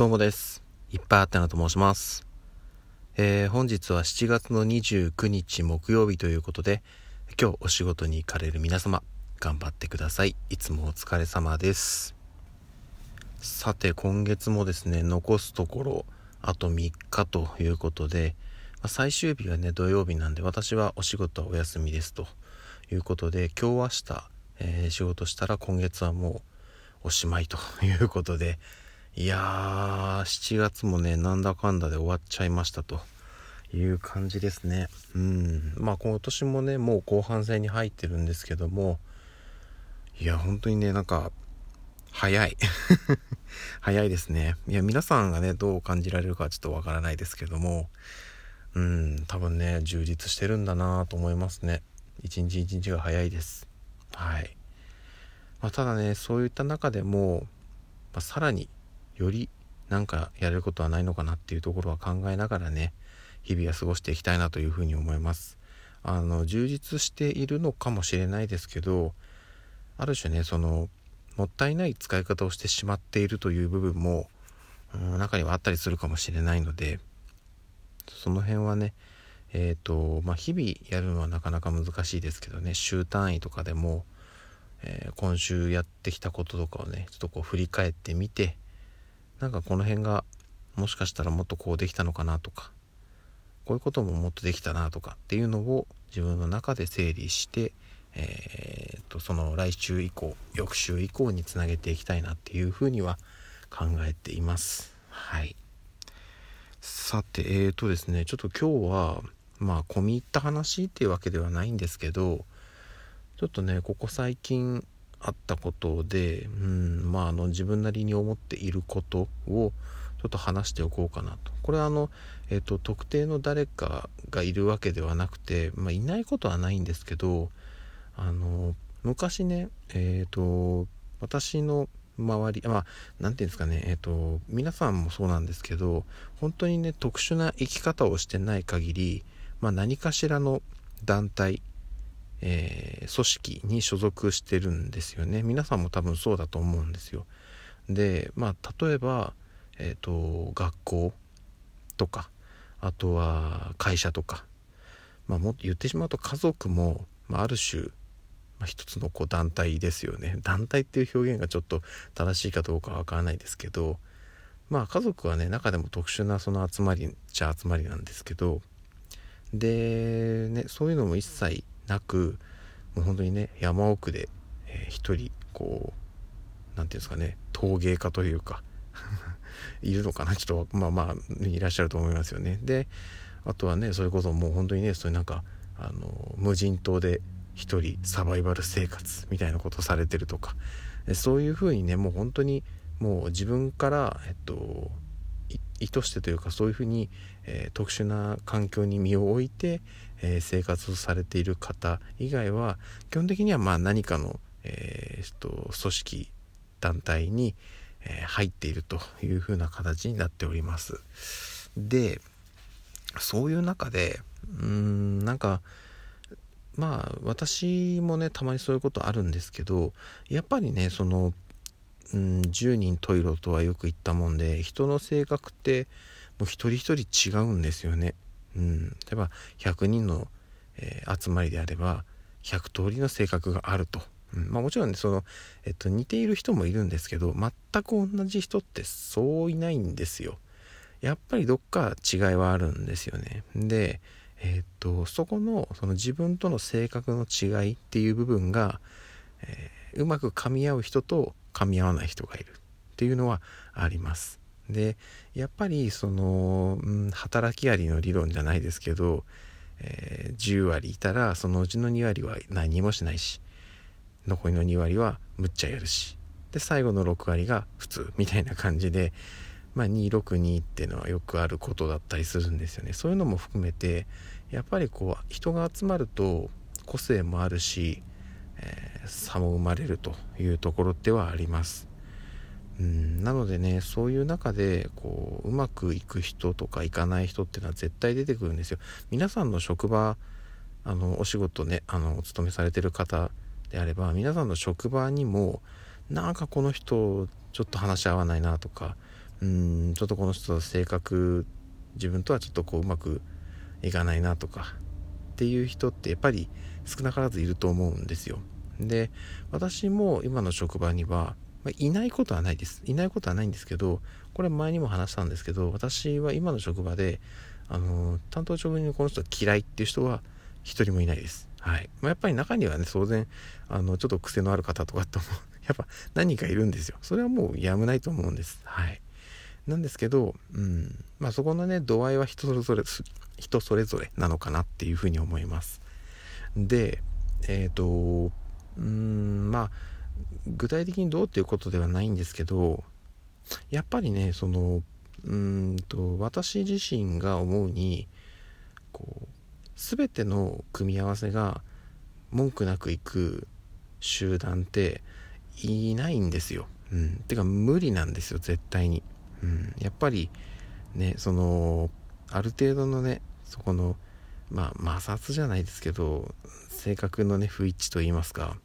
どうもです。いっぱいあったなと申します。えー、本日は7月の29日木曜日ということで、今日お仕事に行かれる皆様、頑張ってください。いつもお疲れ様です。さて、今月もですね、残すところ、あと3日ということで、まあ、最終日はね、土曜日なんで、私はお仕事はお休みですということで、今日明日、えー、仕事したら今月はもうおしまいということで、いやー、7月もね、なんだかんだで終わっちゃいましたという感じですね。うん。まあ今年もね、もう後半戦に入ってるんですけども、いや、本当にね、なんか、早い。早いですね。いや、皆さんがね、どう感じられるかちょっとわからないですけども、うん、多分ね、充実してるんだなと思いますね。一日一日が早いです。はい。まあ、ただね、そういった中でも、まあ、さらによりなんかやれることはないのかなっていうところは考えながらね日々は過ごしていきたいなというふうに思います。あの充実しているのかもしれないですけどある種ねそのもったいない使い方をしてしまっているという部分も、うん、中にはあったりするかもしれないのでその辺はねえっ、ー、とまあ日々やるのはなかなか難しいですけどね週単位とかでも、えー、今週やってきたこととかをねちょっとこう振り返ってみてなんかこの辺がもしかしたらもっとこうできたのかなとかこういうことももっとできたなとかっていうのを自分の中で整理して、えー、とその来週以降翌週以降につなげていきたいなっていうふうには考えています。はいさてえーとですねちょっと今日はまあ込み入った話っていうわけではないんですけどちょっとねここ最近あったことで、うん、まあ、あの、自分なりに思っていることを、ちょっと話しておこうかなと。これはあの、えっ、ー、と、特定の誰かがいるわけではなくて、まあ、いないことはないんですけど、あの、昔ね、えっ、ー、と、私の周り、まあ、なんていうんですかね、えっ、ー、と、皆さんもそうなんですけど、本当にね、特殊な生き方をしてない限り、まあ、何かしらの団体、えー、組織に所属してるんですよね。皆さんも多分そうだと思うんですよ。でまあ例えば、えーと、学校とかあとは会社とか、まあ、もっと言ってしまうと家族も、まあ、ある種、まあ、一つのこう団体ですよね。団体っていう表現がちょっと正しいかどうかわからないですけどまあ家族はね中でも特殊なその集まりじゃ集まりなんですけどでねそういうのも一切なくもう本当にね山奥で、えー、一人こう何て言うんですかね陶芸家というか いるのかなちょっとまあまあいらっしゃると思いますよね。であとはねそれこそもう本当にねそういうなんかあの無人島で一人サバイバル生活みたいなことされてるとかそういうふうにねもう本当にもう自分からえっと意図してというかそういうふうに、えー、特殊な環境に身を置いて、えー、生活をされている方以外は基本的にはま何かの、えー、と組織団体に、え入っているというふうな形になっております。でそういう中でうーんなんかまあ私もねたまにそういうことあるんですけどやっぱりねそのうん、10人十色とはよく言ったもんで人の性格ってもう一人一人違うんですよね。うん、例えば100人の、えー、集まりであれば100通りの性格があると。うんまあ、もちろんねその、えっと、似ている人もいるんですけど全く同じ人ってそういないんですよ。やっぱりどっか違いはあるんですよね。で、えっとそこのその自分との性格の違いっていう部分が、えー、うまく噛み合う人と噛み合わない人がいるっていうのはあります。でやっぱりその、うん、働きありの理論じゃないですけど、えー、10割いたらそのうちの2割は何もしないし残りの2割はむっちゃやるしで最後の6割が普通みたいな感じで、まあ、262っていうのはよくあることだったりするんですよねそういうのも含めてやっぱりこう人が集まると個性もあるしえー、差も生まれるというところではあります。うんなのでねそういう中でこううまくいく人とかいかない人っていうのは絶対出てくるんですよ。皆さんの職場あのお仕事ねあのお勤めされてる方であれば皆さんの職場にもなんかこの人ちょっと話し合わないなとかうんちょっとこの人の性格自分とはちょっとこううまくいかないなとかっていう人ってやっぱり少なからずいると思うんですよで私も今の職場には、まあ、いないことはないです。いないことはないんですけどこれ前にも話したんですけど私は今の職場であの担当職にこの人嫌いっていう人は一人もいないです。はい、まあ、やっぱり中にはね当然あのちょっと癖のある方とかっても やっぱ何人かいるんですよ。それはもうやむないと思うんです。はい。なんですけど、うん、まあそこのね度合いは人それぞれ人それぞれなのかなっていうふうに思います。でえっ、ー、とうんまあ具体的にどうっていうことではないんですけどやっぱりねそのうんと私自身が思うにこう全ての組み合わせが文句なくいく集団っていないんですよ。うん、てか無理なんですよ絶対に。うん、やっぱりねそのある程度のねそこのまあ摩擦じゃないですけど性格のね不一致といいますか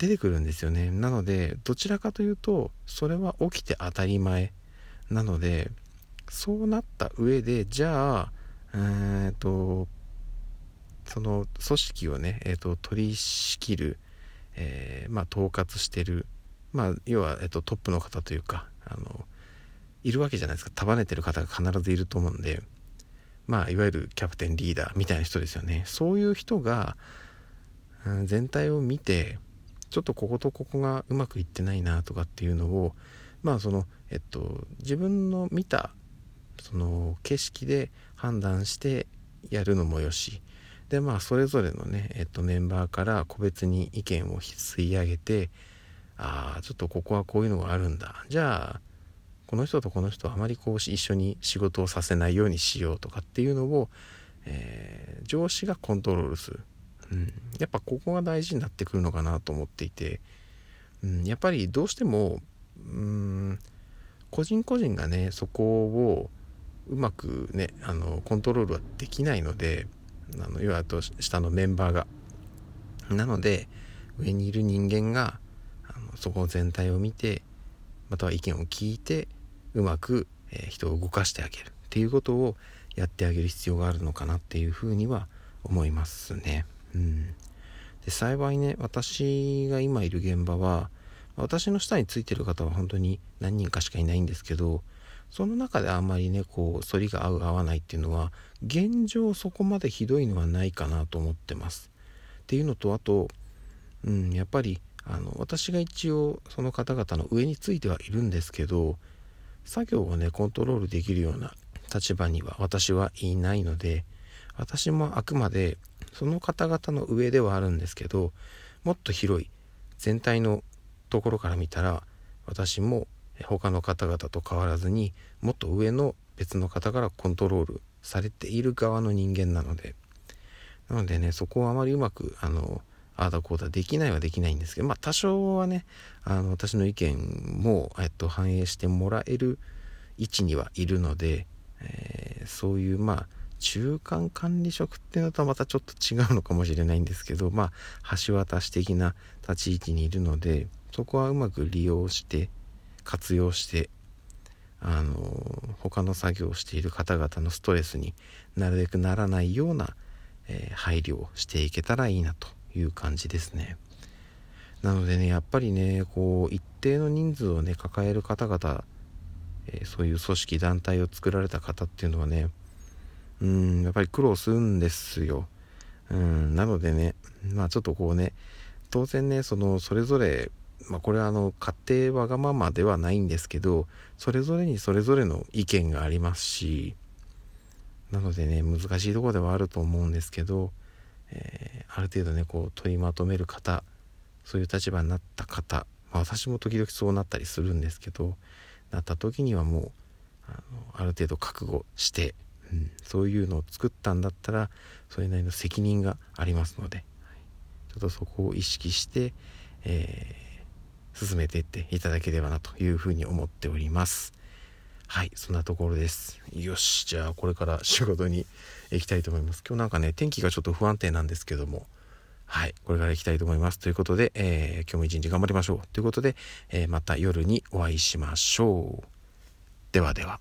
出てくるんですよね。なのでどちらかというとそれは起きて当たり前なのでそうなった上でじゃあえ、っとその組織をね、えー、っと取り仕切る、えー、まあ、統括してる、まあ、要は、えー、っとトップの方というかあのいるわけじゃないですか。束ねてる方が必ずいると思うんでまあいわゆるキャプテンリーダーみたいな人ですよね。そういう人が、うん、全体を見てちょっとこことここがうまくいってないなとかっていうのをまあそのえっと自分の見たその景色で判断してやるのもよし。でまあそれぞれのね、えっと、メンバーから個別に意見を吸い上げてああちょっとここはこういうのがあるんだ。じゃあこの人とこの人はあまりこう一緒に仕事をさせないようにしようとかっていうのを、えー、上司がコントロールする、うん、やっぱここが大事になってくるのかなと思っていて、うん、やっぱりどうしてもうん個人個人がねそこをうまくねあのコントロールはできないのであの要はと下のメンバーが。なので上にいる人間があのそこ全体を見てまたは意見を聞いてうまく、え人を動かしてあげるっていうことをやってあげる必要があるのかなっていうふうには思いますね。うん、で幸いね私が今いる現場は私の下についてる方は本当に何人かしかいないんですけどその中であんまりねこう反りが合う合わないっていうのは現状そこまでひどいのはないかなと思ってます。っていうのとあと、うん、やっぱりあの私が一応その方々の上についてはいるんですけど作業をねコントロールできるような立場には私はいないので私もあくまでその方々の上ではあるんですけどもっと広い全体のところから見たら私も他の方々と変わらずにもっと上の別の方からコントロールされている側の人間なので。なのでねそこをあまりうまくあのああだこうだできないはできないんですけど、まあ多少はね、あの私の意見も、えっと、反映してもらえる位置にはいるので、えー、そういうまあ中間管理職っていうのとはまたちょっと違うのかもしれないんですけど、まあ橋渡し的な立ち位置にいるので、そこはうまく利用して、活用して、あの他の作業をしている方々のストレスになるべくならないような、えー、配慮をしていけたらいいなという感じですね。なのでね、やっぱりね、こう、一定の人数をね、抱える方々、えー、そういう組織、団体を作られた方っていうのはね、うん、やっぱり苦労するんですよ。うん、なのでね、まあちょっとこうね、当然ね、その、それぞれ、まあこれはあの、家庭わがままではないんですけど、それぞれにそれぞれの意見がありますし、なのでね、難しいとこではあると思うんですけど、えー、ある程度ねこう取りまとめる方そういう立場になった方、まあ、私も時々そうなったりするんですけどなった時にはもうあのある程度覚悟して、うん、そういうのを作ったんだったらそれなりの責任がありますので、ちょっとそこを意識して、えー、進めていっていただければなというふうに思っております。はい、そんなところです。よし、じゃあこれから仕事に行きたいと思います。今日なんかね、天気がちょっと不安定なんですけども、はい、これから行きたいと思います。ということで、えー、今日も一日頑張りましょう。ということで、えー、また夜にお会いしましょう。ではでは。